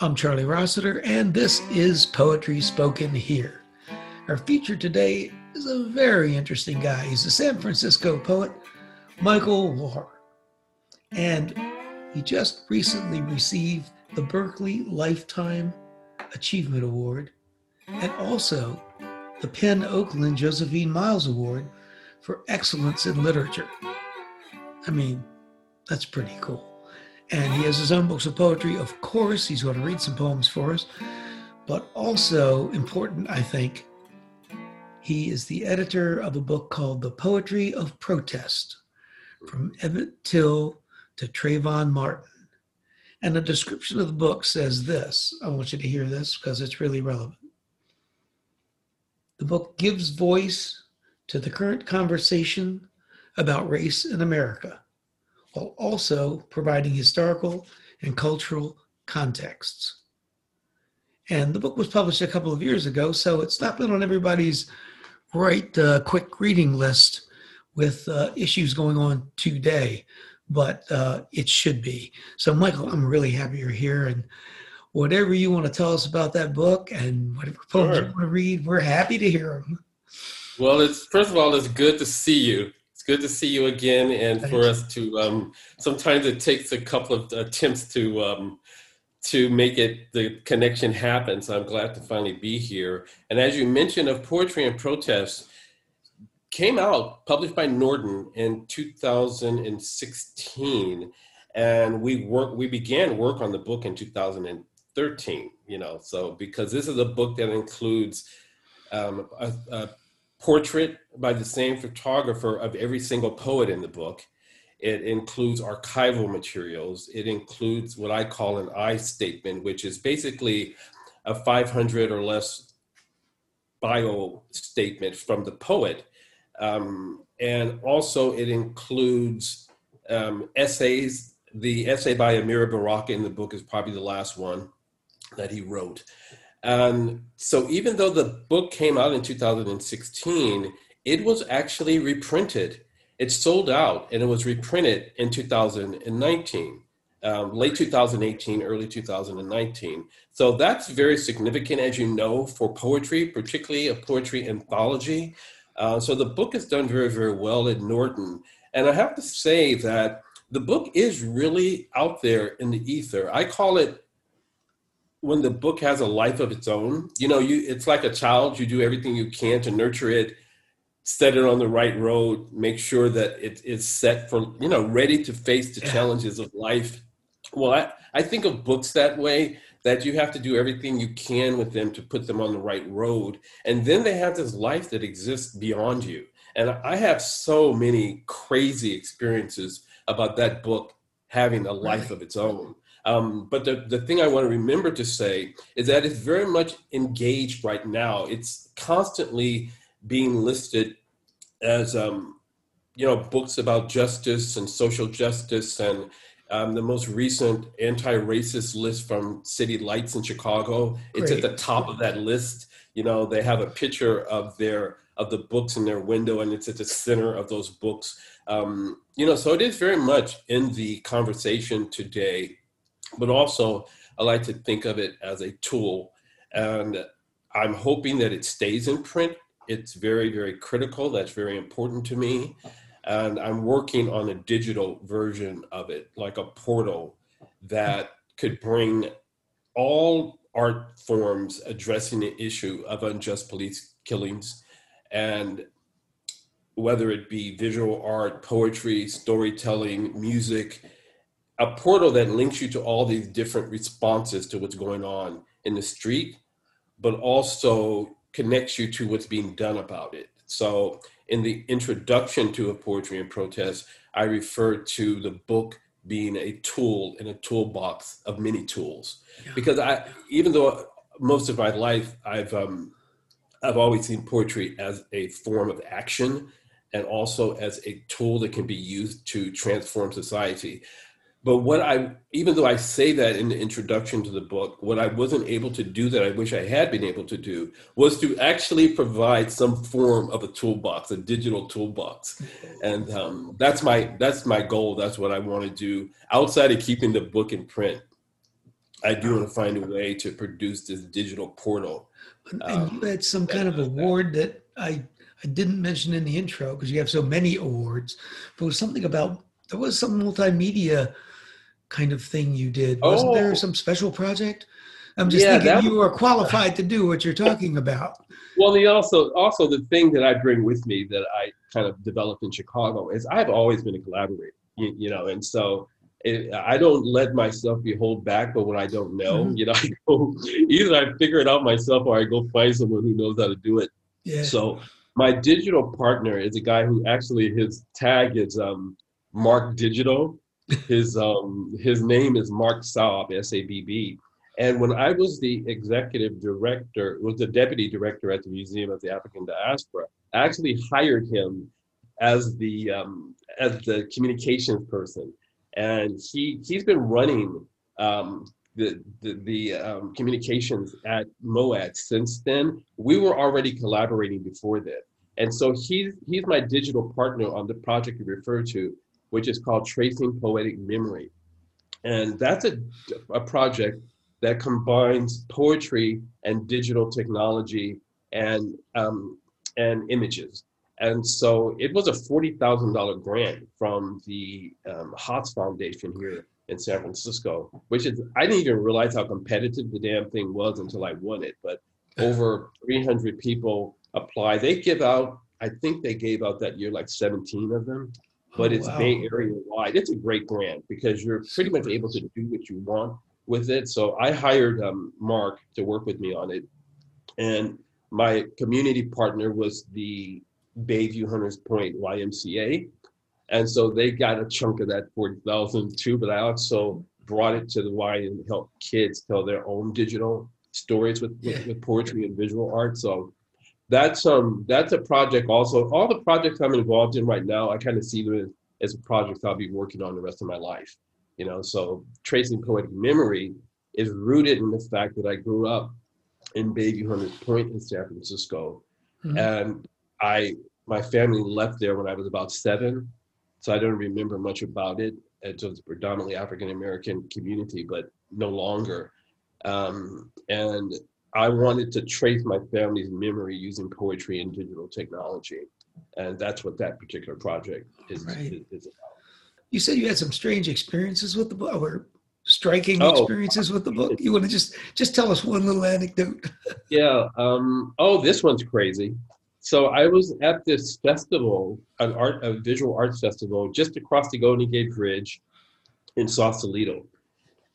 I'm Charlie Rossiter, and this is Poetry Spoken Here. Our feature today is a very interesting guy. He's a San Francisco poet, Michael Warr. And he just recently received the Berkeley Lifetime Achievement Award and also the PEN Oakland Josephine Miles Award for Excellence in Literature. I mean, that's pretty cool. And he has his own books of poetry. Of course, he's going to read some poems for us. But also important, I think, he is the editor of a book called The Poetry of Protest From Emmett Till to Trayvon Martin. And the description of the book says this. I want you to hear this because it's really relevant. The book gives voice to the current conversation about race in America while also providing historical and cultural contexts. And the book was published a couple of years ago, so it's not been on everybody's right uh, quick reading list with uh, issues going on today, but uh, it should be. So, Michael, I'm really happy you're here. And whatever you want to tell us about that book and whatever poems sure. you want to read, we're happy to hear them. Well, it's first of all, it's good to see you good to see you again, and for us to. Um, sometimes it takes a couple of attempts to um, to make it the connection happen. So I'm glad to finally be here. And as you mentioned, of poetry and protest came out published by Norton in 2016, and we work we began work on the book in 2013. You know, so because this is a book that includes um, a, a portrait by the same photographer of every single poet in the book. It includes archival materials. It includes what I call an I statement, which is basically a 500 or less bio statement from the poet. Um, and also, it includes um, essays. The essay by Amiri Baraka in the book is probably the last one that he wrote. And so even though the book came out in 2016, it was actually reprinted. It sold out and it was reprinted in 2019, um, late 2018, early 2019. So that's very significant, as you know, for poetry, particularly a poetry anthology. Uh, so the book has done very, very well at Norton. And I have to say that the book is really out there in the ether. I call it when the book has a life of its own, you know, you it's like a child. You do everything you can to nurture it, set it on the right road, make sure that it is set for you know ready to face the challenges of life. Well, I, I think of books that way that you have to do everything you can with them to put them on the right road, and then they have this life that exists beyond you. And I have so many crazy experiences about that book having a life of its own. Um, but the, the thing I want to remember to say is that it's very much engaged right now. It's constantly being listed as, um, you know, books about justice and social justice and um, the most recent anti-racist list from City Lights in Chicago. It's Great. at the top of that list. You know, they have a picture of their of the books in their window, and it's at the center of those books. Um, you know, so it is very much in the conversation today but also I like to think of it as a tool. And I'm hoping that it stays in print. It's very, very critical. That's very important to me. And I'm working on a digital version of it, like a portal that could bring all art forms addressing the issue of unjust police killings and whether it be visual art, poetry, storytelling, music, a portal that links you to all these different responses to what's going on in the street, but also connects you to what's being done about it. So, in the introduction to a poetry and protest, I refer to the book being a tool in a toolbox of many tools. Yeah. Because I, even though most of my life I've um, I've always seen poetry as a form of action and also as a tool that can be used to transform society but what I, even though I say that in the introduction to the book, what I wasn't able to do that I wish I had been able to do was to actually provide some form of a toolbox, a digital toolbox, and um, that's my that's my goal. That's what I want to do outside of keeping the book in print. I do want to find a way to produce this digital portal. And um, you had some kind of award that I I didn't mention in the intro because you have so many awards, but it was something about there was some multimedia kind of thing you did. Wasn't oh. there some special project? I'm just yeah, thinking you are qualified to do what you're talking about. Well, the also also the thing that I bring with me that I kind of developed in Chicago is I've always been a collaborator, you, you know, and so it, I don't let myself be hold back. But when I don't know, mm-hmm. you know, I go either I figure it out myself or I go find someone who knows how to do it. Yeah. So my digital partner is a guy who actually his tag is um, Mark Digital his um his name is Mark Sabb, S-A-B-B. And when I was the executive director, was the deputy director at the Museum of the African Diaspora, I actually hired him as the um, as the communications person, and he he's been running um, the the, the um, communications at MOAD since then. We were already collaborating before that, and so he's he's my digital partner on the project you refer to which is called Tracing Poetic Memory. And that's a, a project that combines poetry and digital technology and, um, and images. And so it was a $40,000 grant from the um, HOTS Foundation here in San Francisco, which is, I didn't even realize how competitive the damn thing was until I won it. But over 300 people apply. They give out, I think they gave out that year like 17 of them but oh, it's wow. Bay Area wide. It's a great grant because you're pretty much able to do what you want with it. So I hired um, Mark to work with me on it, and my community partner was the Bayview Hunters Point YMCA, and so they got a chunk of that forty thousand too. But I also brought it to the Y and help kids tell their own digital stories with, with, with poetry and visual art. So that's um that's a project also all the projects i'm involved in right now i kind of see them as, as projects i'll be working on the rest of my life you know? So tracing poetic memory is rooted in the fact that i grew up in bayview hunters point in san francisco. Mm-hmm. and i my family left there when i was about seven so i don't remember much about it. It was a predominantly african american community but no longer. Um, and I wanted to trace my family's memory using poetry and digital technology. And that's what that particular project is, right. is, is, about. You said you had some strange experiences with the book or striking oh, experiences with the book. You want to just just tell us one little anecdote? yeah. Um, oh, this one's crazy. So I was at this festival, an art, a visual arts festival, just across the Golden Gate Bridge in Sausalito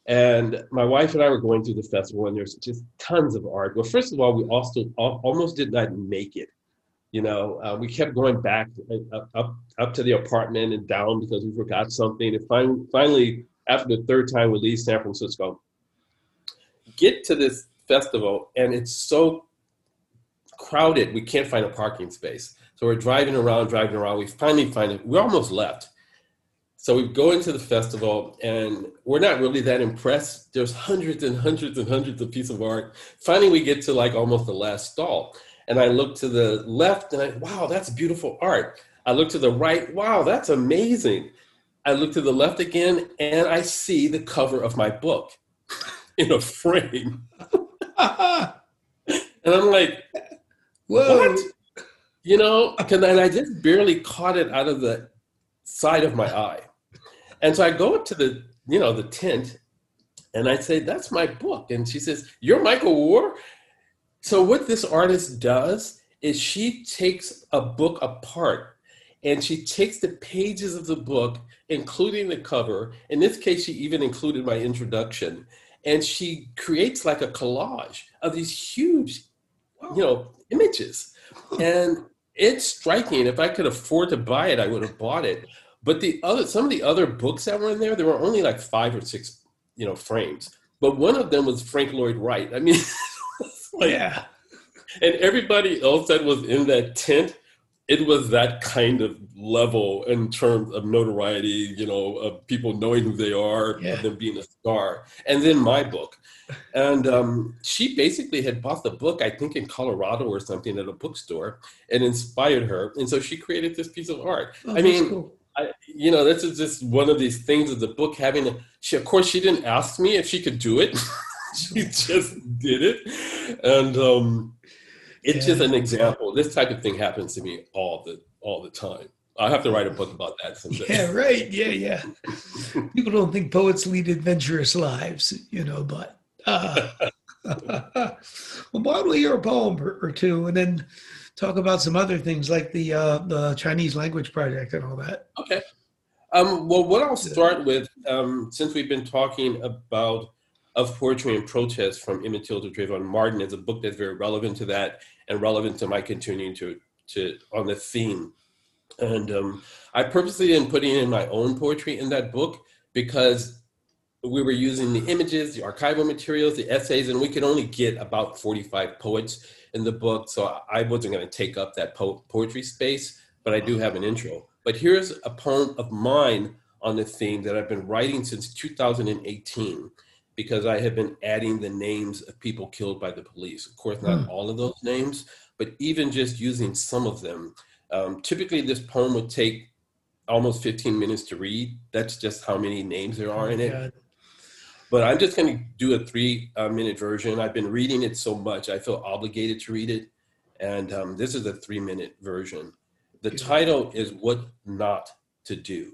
and my wife and I were going through the festival, and there's just tons of art. Well, first of all, we also almost did not make it. You know, uh, we kept going back uh, up up to the apartment and down because we forgot something. And finally, finally, after the third time, we leave San Francisco, get to this festival, and it's so crowded we can't find a parking space. So we're driving around, driving around. We finally find it. We almost left so we go into the festival and we're not really that impressed. There's hundreds and hundreds and hundreds of pieces of art. Finally, we get to like almost the last stall. And I look to the left and I, wow, that's beautiful art. I look to the right, wow, that's amazing. I look to the left again and I see the cover of my book in a frame. and I'm like, Whoa. what? You know, and I just barely caught it out of the side of my eye. And so I go up to the, you know, the tent and I say, that's my book. And she says, you're Michael Warr? So what this artist does is she takes a book apart and she takes the pages of the book, including the cover. In this case, she even included my introduction. And she creates like a collage of these huge, you know, images. And it's striking. If I could afford to buy it, I would have bought it. But the other, some of the other books that were in there, there were only like five or six, you know, frames. But one of them was Frank Lloyd Wright. I mean, like, yeah. And everybody else that was in that tent it was that kind of level in terms of notoriety, you know, of people knowing who they are, yeah. them being a star. And then my book. And um, she basically had bought the book, I think in Colorado or something at a bookstore, and inspired her. And so she created this piece of art. Oh, I mean, cool. I, you know, this is just one of these things of the book having a, she, of course, she didn't ask me if she could do it. she just did it. And, um, it's yeah. just an example. This type of thing happens to me all the all the time. I have to write a book about that someday. Yeah, right. Yeah, yeah. People don't think poets lead adventurous lives, you know, but uh, well, why don't we hear a poem or, or, two, and then talk about some other things like the uh, the Chinese language project and all that. Okay. Um, well, what I'll start with, um, since we've been talking about of poetry and protest from Emmett Till to Trayvon Martin, is a book that's very relevant to that and relevant to my continuing to to on the theme. And um, I purposely didn't put in my own poetry in that book because we were using the images, the archival materials, the essays, and we could only get about 45 poets in the book. So I wasn't going to take up that po- poetry space, but I do have an intro. But here's a poem of mine on the theme that I've been writing since 2018 because I have been adding the names of people killed by the police. Of course, not mm. all of those names, but even just using some of them. Um, typically, this poem would take almost 15 minutes to read. That's just how many names there are oh in it. But I'm just going to do a three uh, minute version. I've been reading it so much, I feel obligated to read it. And um, this is a three minute version. The title is What Not to Do,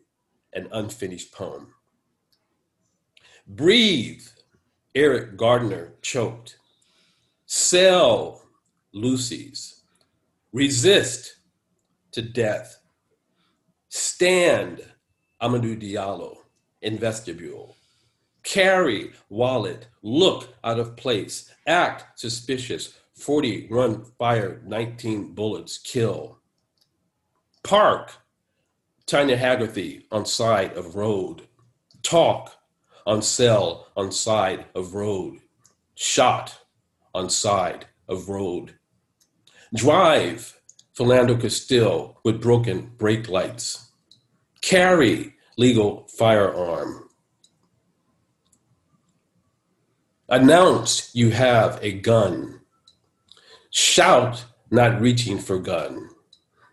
an unfinished poem. Breathe, Eric Garner choked. Sell, Lucy's. Resist to death. Stand, Amadou Diallo, in vestibule. Carry, wallet, look out of place, act suspicious, 40 run fire, 19 bullets kill. Park, Tanya Haggerty on side of road. Talk, on cell on side of road, shot on side of road. Drive, Philando Castile with broken brake lights. Carry legal firearm. Announce you have a gun. Shout not reaching for gun.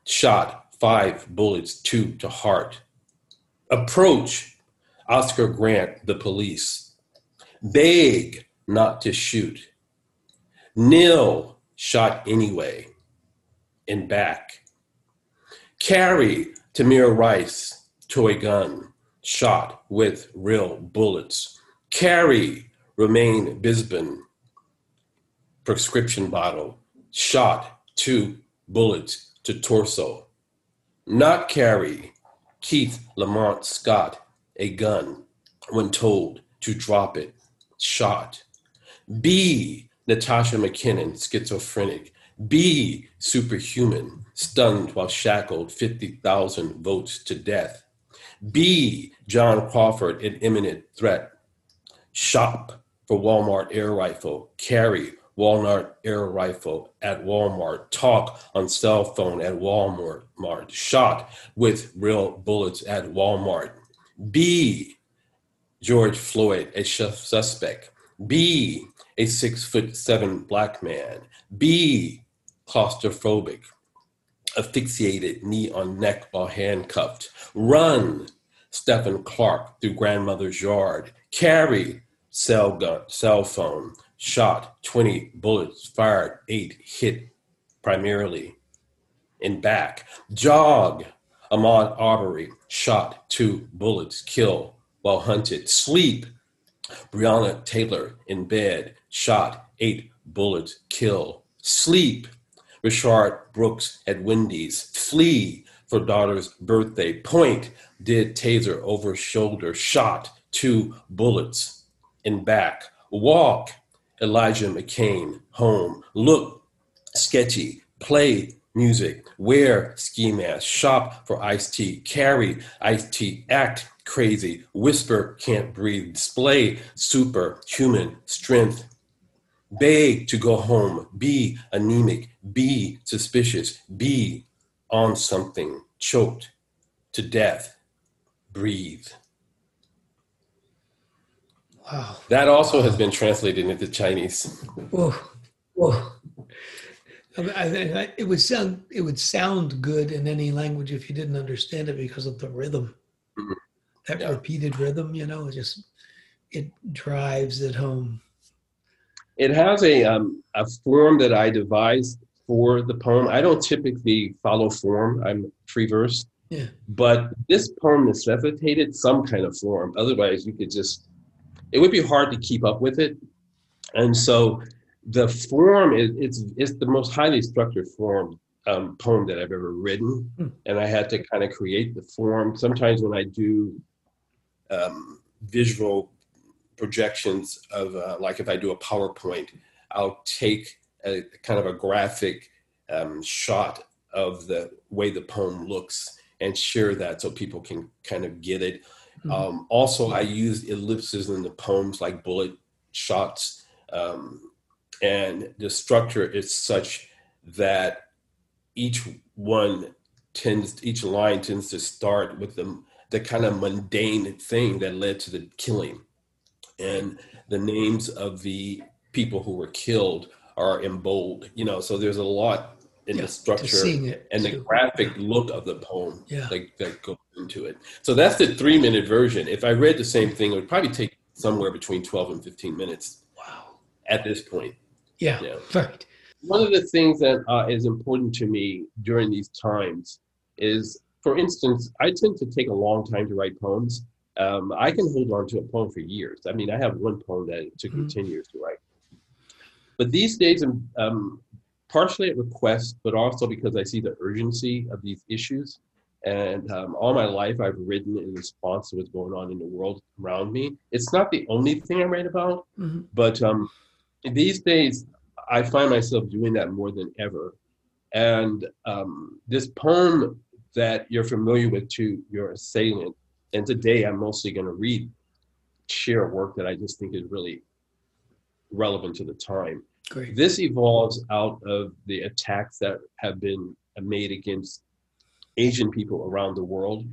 Shot five bullets, two to heart. Approach Oscar Grant, the police. Beg not to shoot. Nil shot anyway. And back. Carry Tamir Rice, toy gun, shot with real bullets. Carry Rumain Brisbon, prescription bottle, shot two bullets to torso. Not carry Keith Lamont Scott, a gun when told to drop it, shot. B. Natasha McKenna, schizophrenic. B. Superhuman, stunned while shackled, 50,000 votes to death. B. John Crawford, an imminent threat. Shop for Walmart air rifle. Carry Walmart air rifle at Walmart. Talk on cell phone at Walmart. Shot with real bullets at Walmart. B, George Floyd, a suspect. B, a six foot seven black man. B, claustrophobic, asphyxiated, knee on neck while handcuffed. Run, Stephon Clark through grandmother's yard. Carry, cell gun, cell phone. Shot, 20 bullets fired, eight hit primarily in back. Jog, Ahmaud Arbery shot two bullets, kill while hunted. Sleep. Breonna Taylor in bed, shot eight bullets, kill. Sleep. Rayshard Brooks at Wendy's. Flee for daughter's birthday. Point. Did taser over shoulder. Shot two bullets in back. Walk. Elijah McClain, home. Look sketchy. Play music, wear ski mask, shop for iced tea, carry iced tea, act crazy, whisper can't breathe, display superhuman strength, beg to go home, be anemic, be suspicious, be on something, choked to death, breathe. Wow. That also has been translated into Chinese. Whoa. Whoa. I, I, it would sound it would sound good in any language if you didn't understand it because of the rhythm. Mhm. That Yeah. repeated rhythm, you know, it just it drives it home. It has a um, a form that I devised for the poem. I don't typically follow form. I'm free verse. Yeah. But this poem necessitated some kind of form. Otherwise, you could just it would be hard to keep up with it. And so the form is it's it's the most highly structured form um, poem that I've ever written. Hmm. And I had to kind of create the form. Sometimes when I do um, visual projections of uh, like if I do a PowerPoint, I'll take a kind of a graphic um, shot of the way the poem looks and share that so people can kind of get it. Mhm. Um, also, I use ellipses in the poems like bullet shots, um, and the structure is such that each one tends, each line tends to start with the the kind of mundane thing that led to the killing, and the names of the people who were killed are in bold. You know, so there's a lot in Yeah, the structure and the graphic look of the poem Yeah. that, that goes into it. So that's the three minute version. If I read the same thing, it would probably take somewhere between 12 and 15 minutes Wow. at this point. Yeah. Yeah. Right. One of the things that uh, is important to me during these times is, for instance, I tend to take a long time to write poems. Um, I can hold on to a poem for years. I mean, I have one poem that it took me Mhm. 10 years to write. But these days, um, partially at request, but also because I see the urgency of these issues. And um, all my life, I've written in response to what's going on in the world around me. It's not the only thing I write about, Mhm. but um, these days, I find myself doing that more than ever. And um, this poem that you're familiar with to your assailant, and today I'm mostly going to read, share work that I just think is really relevant to the time. Great. This evolves out of the attacks that have been made against Asian people around the world,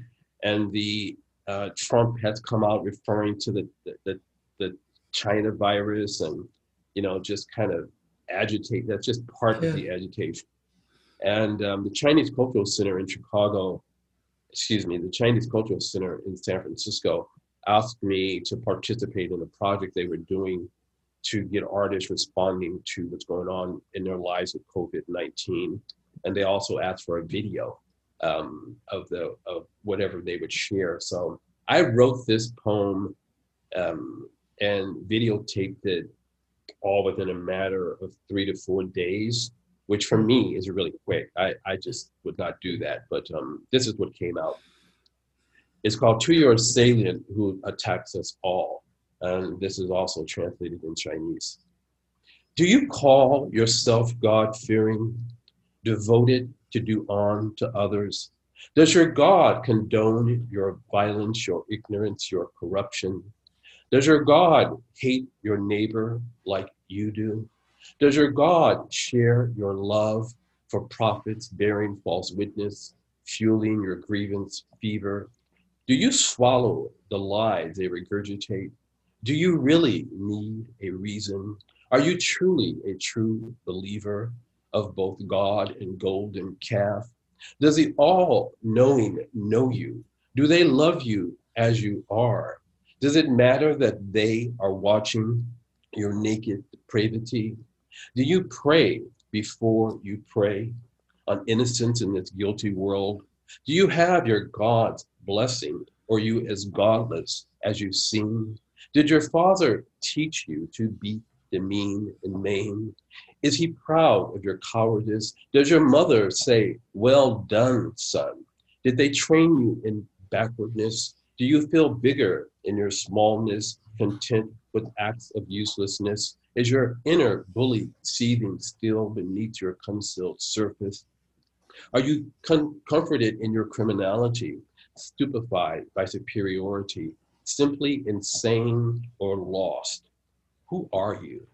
and the uh, Trump has come out referring to the, the the China virus, and you know just kind of agitate. That's just part Yeah. of the agitation. And um, the Chinese Cultural Center in Chicago, excuse me, the Chinese Cultural Center in San Francisco asked me to participate in a project they were doing to get artists responding to what's going on in their lives with COVID 19. And they also asked for a video um, of the of whatever they would share. So I wrote this poem um, and videotaped it all within a matter of three to four days, which for me is really quick. I, I just would not do that, but um, this is what came out. It's called To Your Assailant Who Attacks Us All. And this is also translated in Chinese. Do you call yourself God fearing, devoted to do harm to others? Does your God condone your violence, your ignorance, your corruption? Does your God hate your neighbor like you do? Does your God share your love for prophets bearing false witness, fueling your grievance fever? Do you swallow the lies they regurgitate? Do you really need a reason? Are you truly a true believer of both God and golden calf? Does the all knowing know you? Do they love you as you are? Does it matter that they are watching your naked depravity? Do you pray before you pray on innocence in this guilty world? Do you have your God's blessing, or you as godless as you seem? Did your father teach you to beat the mean and maim? Is he proud of your cowardice? Does your mother say, Well done, son? Did they train you in backwardness? Do you feel bigger in your smallness, content with acts of uselessness? Is your inner bully seething still beneath your concealed surface? Are you comforted in your criminality, stupefied by superiority, simply insane or lost? Who are you?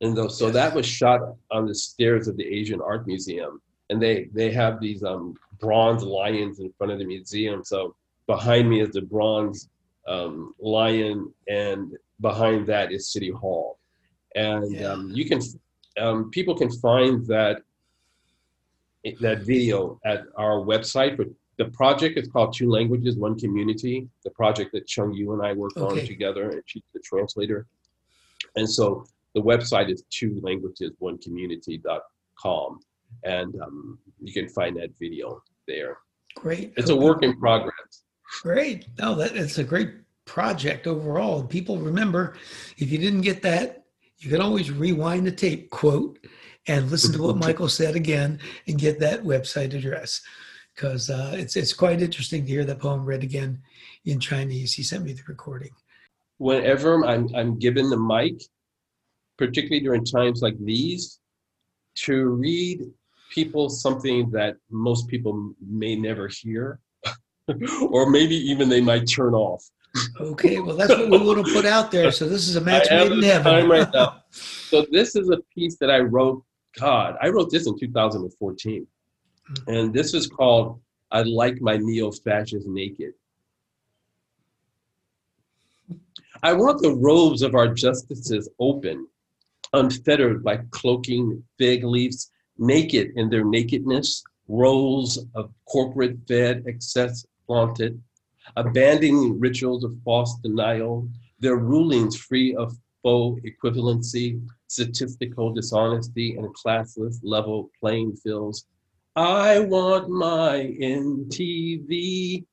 And though, so that was shot on the stairs of the Asian Art Museum. and they they have these um, bronze lions in front of the museum. So behind me is the bronze um, lion, and behind that is City Hall, and Yeah. um, you can um, people can find that that video at our website. But the project is called Two Languages, One Community. The project that Chung Yu and I worked on together, and she's the translator. And so the website is two languages, one community.com. And um, you can find that video there. Great. It's a work in progress. Great. No, that it's a great project overall. People remember if you didn't get that, you can always rewind the tape quote and listen to what Michael said again and get that website address because uh, it's it's quite interesting to hear that poem read again in Chinese. He sent me the recording. Whenever I'm, I'm given the mic, particularly during times like these, to read people something that most people may never hear, or maybe even they might turn off. Okay, well that's what we want to put out there. So this is a match made in heaven. time right now. So this is a piece that I wrote. God, I wrote this in 2014, mm. and this is called "I Like My Neo-Fascist Naked." I want the robes of our justices open, unfettered by cloaking fig leaves, naked in their nakedness, rolls of corporate fed excess flaunted, abandoning rituals of false denial, their rulings free of faux equivalency, statistical dishonesty, and classless level playing fields. I want my NTV,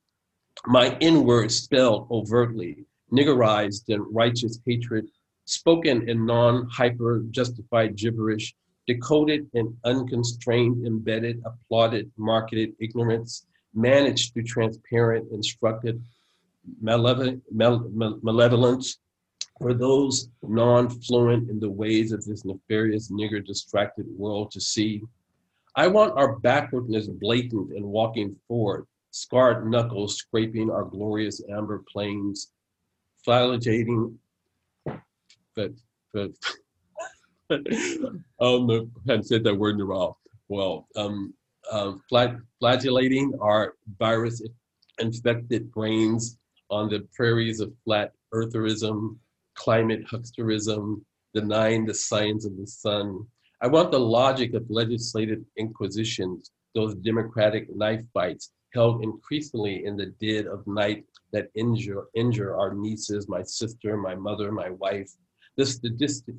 my N word spelled overtly, niggerized in righteous hatred, spoken in non hyper justified gibberish, decoded in unconstrained, embedded, applauded, marketed ignorance, managed through transparent, instructed malevolent, male- male- malevolence for those non-fluent in the ways of this nefarious nigger distracted world to see. I want our backwardness blatant and walking forward, scarred knuckles scraping our glorious amber plains, flagellating, but, but, um, I haven't said that word in a while. Well, um, flag, flagellating our virus infected brains on the prairies of flat eartherism, climate hucksterism, denying the science of the sun. I want the logic of legislative inquisitions, those democratic knife fights held increasingly in the dead of night that injure, injure our nieces, my sister, my mother, my wife. The sadistic,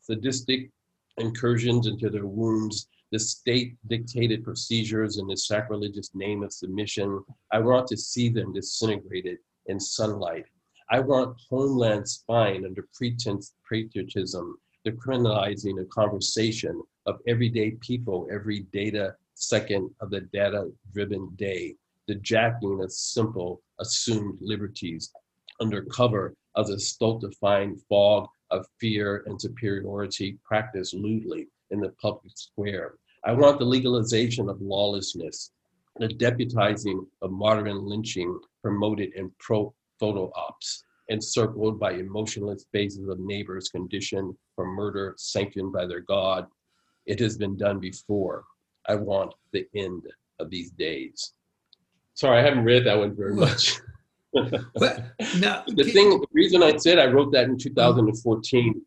sadistic incursions into their wombs, the state dictated procedures in the sacrilegious name of submission. I want to see them disintegrated in sunlight. I want homeland spine under pretense patriotism, the criminalizing of conversation of everyday people every data second of the data driven day, the jacking of simple assumed liberties under cover of the stultifying fog of fear and superiority practiced lewdly in the public square. I want the legalization of lawlessness, the deputizing of modern lynching promoted in pro photo ops, encircled by emotionless faces of neighbors conditioned for murder sanctioned by their God. It has been done before. I want the end of these days. Sorry, I haven't read that one very much. But now, the thing, the reason I said I wrote that in 2014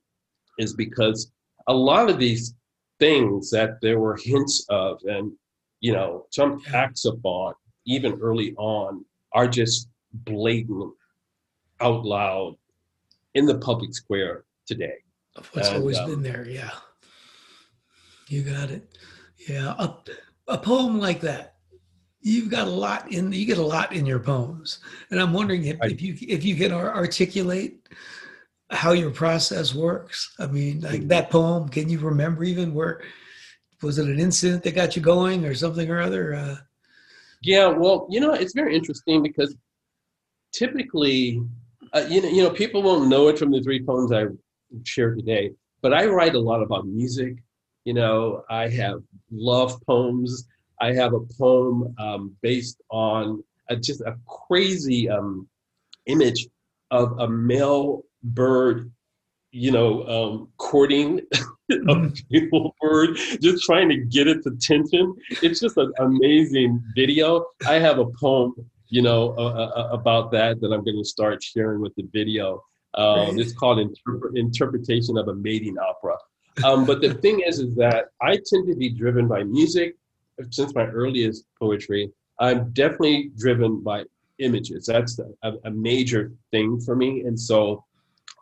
is because a lot of these things that there were hints of and, you know, some acts upon, even early on, are just blatant, out loud in the public square today. Of what's and, always um, been there, yeah. You got it. Yeah, a, a poem like that, you've got a lot in. You get a lot in your poems, and I'm wondering if, I- if you if you can articulate how your process works. I mean, like Mhm. that poem. Can you remember even where was it an incident that got you going, or something or other? Uh, Yeah, well, you know, it's very interesting because typically, uh, you know, you know, people won't know it from the three poems I shared today, but I write a lot about music. You know, I have love poems. I have a poem um, based on a, just a crazy um, image of a male bird you know, um, courting a female bird, just trying to get its attention. It's just an amazing video. I have a poem, you know, uh, uh, about that that I'm going to start sharing with the video. Um, it's called Interpre- Interpretation of a Mating Opera. Um, but the thing is, is that I tend to be driven by music since my earliest poetry. I'm definitely driven by images. That's a, a major thing for me. And so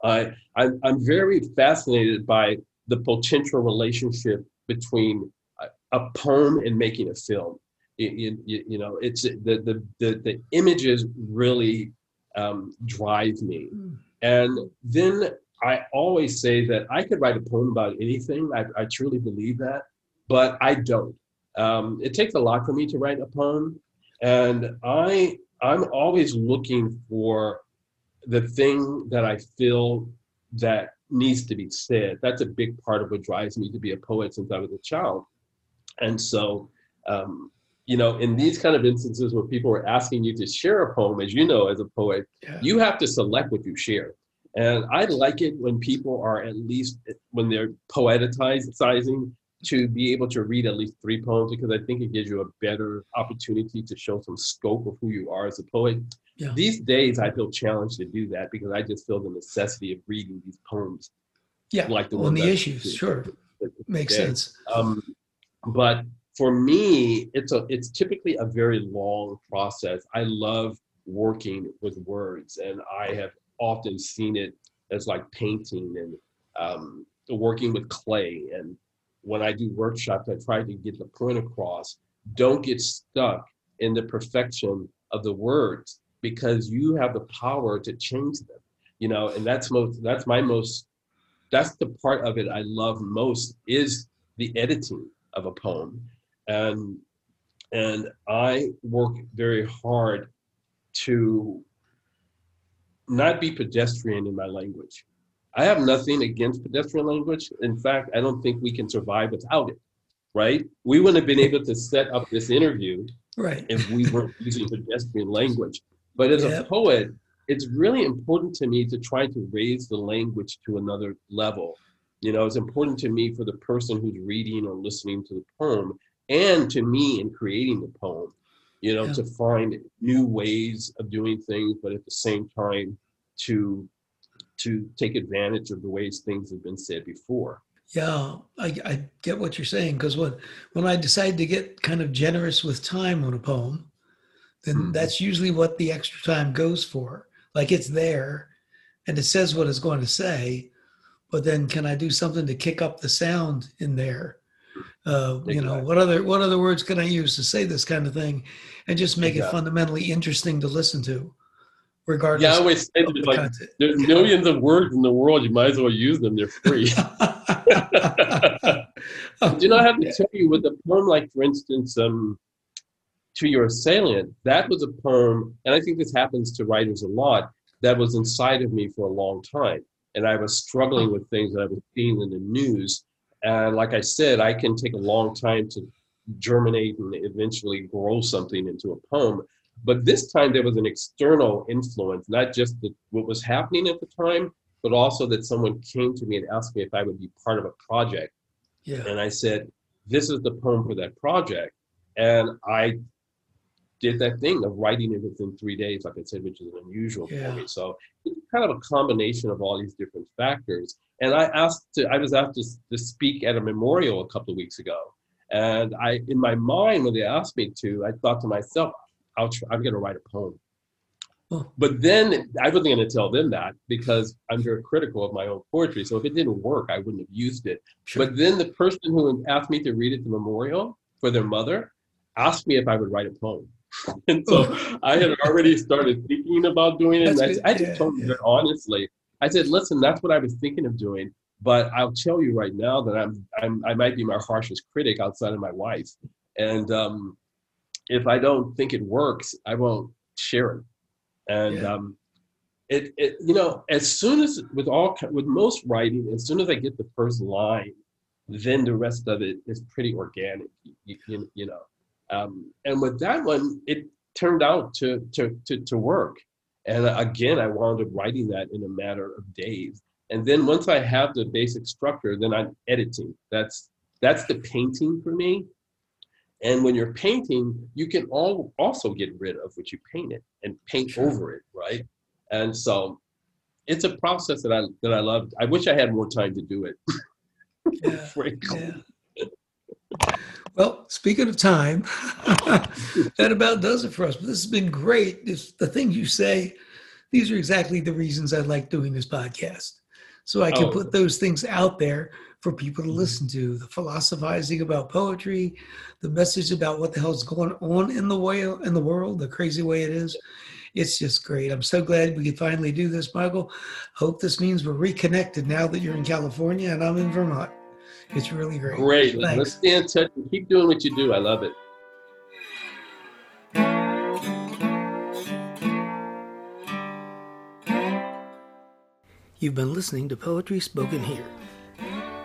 I, I'm, I'm very fascinated by the potential relationship between a, poem and making a film. You, you, you know, it's the, the, the, the images really um, drive me. Mm. And then I always say that I could write a poem about anything. I, I truly believe that, but I don't. Um, it takes a lot for me to write a poem, and I I'm always looking for the thing that I feel that needs to be said. That's a big part of what drives me to be a poet since I was a child. And so, um, you know, in these kind of instances where people are asking you to share a poem, as you know, as a poet, Yeah. you have to select what you share. And I like it when people are at least when they're poeticizing to be able to read at least three poems because I think it gives you a better opportunity to show some scope of who you are as a poet. Yeah. These days, I feel challenged to do that because I just feel the necessity of reading these poems. yeah. like the on the issues, sure. Makes Yeah. sense. Um, but for me, it's a it's typically a very long process. I love working with words, and I have often seen it as like painting and um, working with clay. And when I do workshops, I try to get the point across. Don't get stuck in the perfection of the words because you have the power to change them. You know, and that's most that's my most that's the part of it I love most is the editing of a poem. And and I work very hard to not be pedestrian in my language. I have nothing against pedestrian language. In fact, I don't think we can survive without it. Right? We wouldn't have been able to set up this interview Right. if we weren't using pedestrian language. But as a poet, it's really important to me to try to raise the language to another level. You know, it's important to me for the person who's reading or listening to the poem and to me in creating the poem, you know, Yeah. to find new ways of doing things, but at the same time to to take advantage of the ways things have been said before. Yeah, I, I get what you're saying because when when I decide to get kind of generous with time on a poem, then Mhm. that's usually what the extra time goes for. Like it's there, and it says what it's going to say, but then can I do something to kick up the sound in there? Uh, you know, what other what other words can I use to say this kind of thing, and just make it fundamentally interesting to listen to, regardless Yeah, I always say of that the like content. there's millions of words in the world, you might as well use them, they're free. Do not have to tell you with a poem like, for instance, um, To Your Assailant, that was a poem, and I think this happens to writers a lot, that was inside of me for a long time. And I was struggling with things that I was seeing in the news. And like I said, I can take a long time to germinate and eventually grow something into a poem. But this time there was an external influence, not just the, what was happening at the time, but also that someone came to me and asked me if I would be part of a project. yeah, And I said, This is the poem for that project. And I did that thing of writing it within three days, like I said, which is unusual Yeah. for me. So it's kind of a combination of all these different factors. And I asked to, I was asked to, to speak at a memorial a couple of weeks ago. And I, in my mind, when they asked me to, I thought to myself, I'll try, I'm going to write a poem. Oh. But then I wasn't going to tell them that because I'm very critical of my own poetry. So if it didn't work, I wouldn't have used it. sure. But then the person who asked me to read at the memorial for their mother asked me if I would write a poem. And so I had already started thinking about doing it. And I, I just told them yeah. very honestly, I said, listen, that's what I was thinking of doing. But I'll tell you right now that I'm, I'm I might be my harshest critic outside of my wife. And um, if I don't think it works, I won't share it. And Yeah. um, it, it, you know, as soon as with all with most writing, as soon as I get the first line, then the rest of it is pretty organic. You, you, you know, um, and with that one, it turned out to to to, to work. And again, I wound up writing that in a matter of days. And then once I have the basic structure, then I'm editing. That's that's the painting for me. And when you're painting, you can all also get rid of what you painted and paint sure. over it, right? And so it's a process that I that I love. I wish I had more time to do it. Yeah, yeah. Well, speaking of time, that about does it for us. But this has been great. This, the things you say, these are exactly the reasons I like doing this podcast. So I can oh. put those things out there for people to mm-hmm. listen to the philosophizing about poetry, the message about what the hell's going on in the way in the world, the crazy way it is. It's just great. I'm so glad we could finally do this, Michael. Hope this means we're reconnected now that you're in California and I'm in Vermont. It's really great. Great. Thanks. Let's stay in touch and keep doing what you do. I love it. You've been listening to Poetry Spoken Here.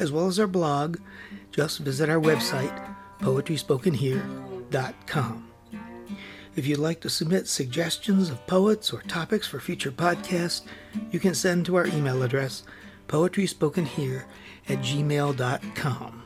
as well as our blog, just visit our website, poetryspokenhere.com. If you'd like to submit suggestions of poets or topics for future podcasts, you can send to our email address, poetryspokenhere at gmail.com.